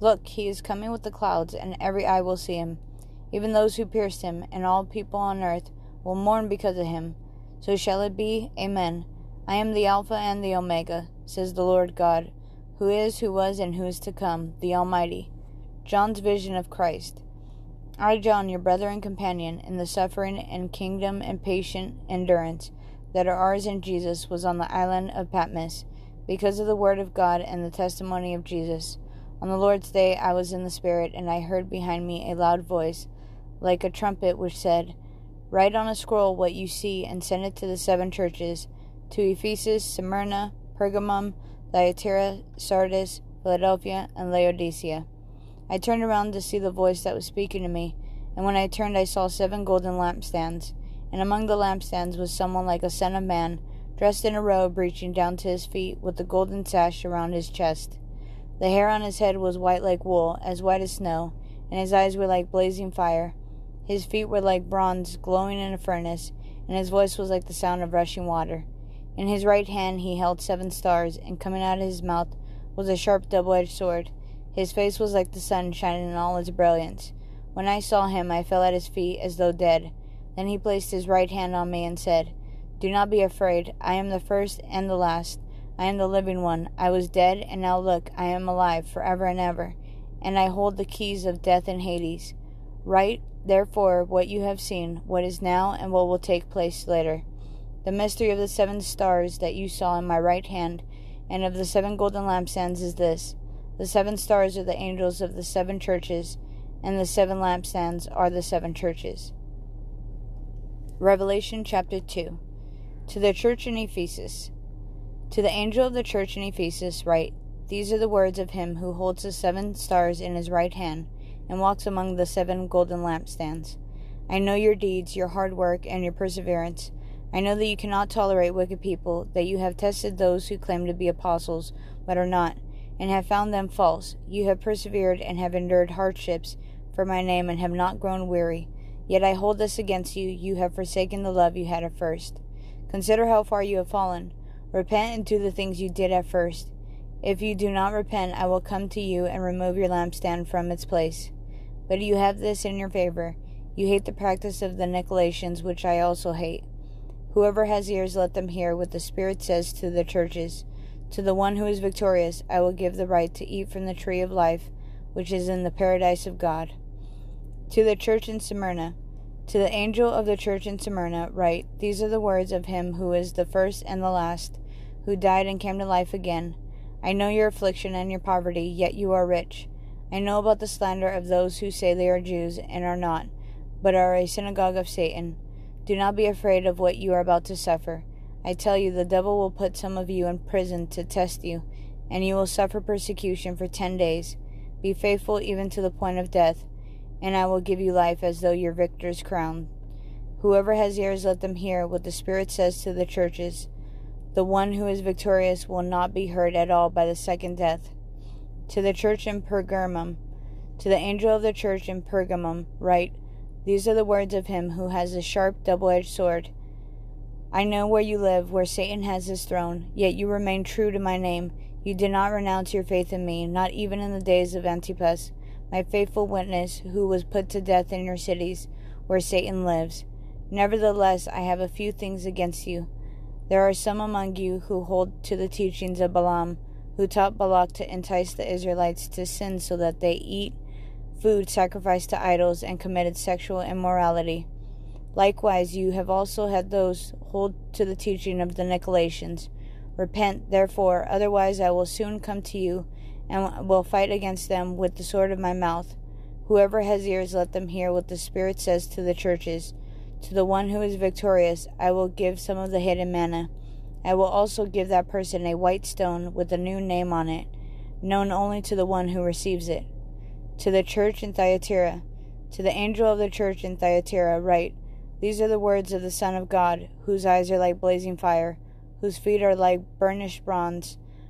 Look, he is coming with the clouds, and every eye will see him, even those who pierced him, and all people on earth will mourn because of him. So shall it be. Amen. I am the Alpha and the Omega, says the Lord God, who is, who was, and who is to come, the Almighty. John's vision of Christ. I, John, your brother and companion in the suffering and kingdom and patient endurance that are ours in Jesus, was on the island of Patmos, because of the word of God and the testimony of Jesus. On the Lord's day I was in the Spirit, and I heard behind me a loud voice, like a trumpet, which said, Write on a scroll what you see, and send it to the seven churches to Ephesus, Smyrna, Pergamum, Thyatira, Sardis, Philadelphia, and Laodicea. I turned around to see the voice that was speaking to me, and when I turned, I saw seven golden lampstands, and among the lampstands was someone like a son of man, dressed in a robe reaching down to his feet, with a golden sash around his chest. The hair on his head was white like wool, as white as snow, and his eyes were like blazing fire. His feet were like bronze glowing in a furnace, and his voice was like the sound of rushing water. In his right hand he held seven stars, and coming out of his mouth was a sharp double edged sword. His face was like the sun shining in all its brilliance. When I saw him, I fell at his feet as though dead. Then he placed his right hand on me and said, Do not be afraid. I am the first and the last. I am the living one. I was dead, and now look, I am alive forever and ever, and I hold the keys of death and Hades. Write, therefore, what you have seen, what is now, and what will take place later. The mystery of the seven stars that you saw in my right hand, and of the seven golden lampstands is this The seven stars are the angels of the seven churches, and the seven lampstands are the seven churches. Revelation chapter 2 To the church in Ephesus. To the angel of the church in Ephesus, write These are the words of him who holds the seven stars in his right hand and walks among the seven golden lampstands. I know your deeds, your hard work, and your perseverance. I know that you cannot tolerate wicked people, that you have tested those who claim to be apostles, but are not, and have found them false. You have persevered and have endured hardships for my name, and have not grown weary. Yet I hold this against you you have forsaken the love you had at first. Consider how far you have fallen. Repent and do the things you did at first. If you do not repent, I will come to you and remove your lampstand from its place. But you have this in your favor. You hate the practice of the Nicolaitans, which I also hate. Whoever has ears, let them hear what the Spirit says to the churches. To the one who is victorious, I will give the right to eat from the tree of life, which is in the paradise of God. To the church in Smyrna, to the angel of the church in Smyrna, write These are the words of him who is the first and the last, who died and came to life again. I know your affliction and your poverty, yet you are rich. I know about the slander of those who say they are Jews and are not, but are a synagogue of Satan. Do not be afraid of what you are about to suffer. I tell you, the devil will put some of you in prison to test you, and you will suffer persecution for ten days. Be faithful even to the point of death and I will give you life as though your victor's crown. Whoever has ears, let them hear what the Spirit says to the churches. The one who is victorious will not be hurt at all by the second death. To the church in Pergamum, to the angel of the church in Pergamum, write These are the words of him who has a sharp, double edged sword. I know where you live, where Satan has his throne, yet you remain true to my name. You did not renounce your faith in me, not even in the days of Antipas my faithful witness, who was put to death in your cities, where Satan lives. Nevertheless, I have a few things against you. There are some among you who hold to the teachings of Balaam, who taught Balak to entice the Israelites to sin so that they eat food sacrificed to idols and committed sexual immorality. Likewise, you have also had those hold to the teaching of the Nicolaitans. Repent, therefore, otherwise I will soon come to you and will fight against them with the sword of my mouth. Whoever has ears, let them hear what the Spirit says to the churches. To the one who is victorious, I will give some of the hidden manna. I will also give that person a white stone with a new name on it, known only to the one who receives it. To the church in Thyatira, to the angel of the church in Thyatira, write These are the words of the Son of God, whose eyes are like blazing fire, whose feet are like burnished bronze.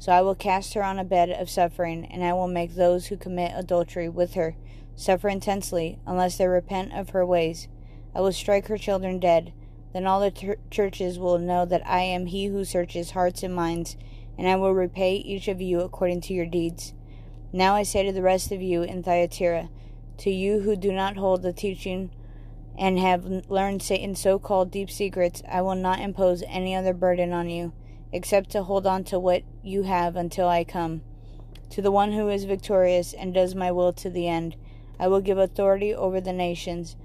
So I will cast her on a bed of suffering, and I will make those who commit adultery with her suffer intensely, unless they repent of her ways. I will strike her children dead. Then all the ter- churches will know that I am he who searches hearts and minds, and I will repay each of you according to your deeds. Now I say to the rest of you in Thyatira, to you who do not hold the teaching and have learned Satan's so called deep secrets, I will not impose any other burden on you, except to hold on to what you have until I come. To the one who is victorious and does my will to the end, I will give authority over the nations.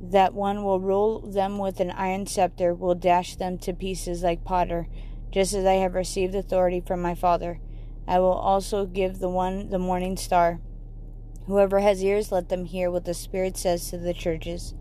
That one will rule them with an iron scepter, will dash them to pieces like potter, just as I have received authority from my Father. I will also give the one the morning star. Whoever has ears, let them hear what the Spirit says to the churches.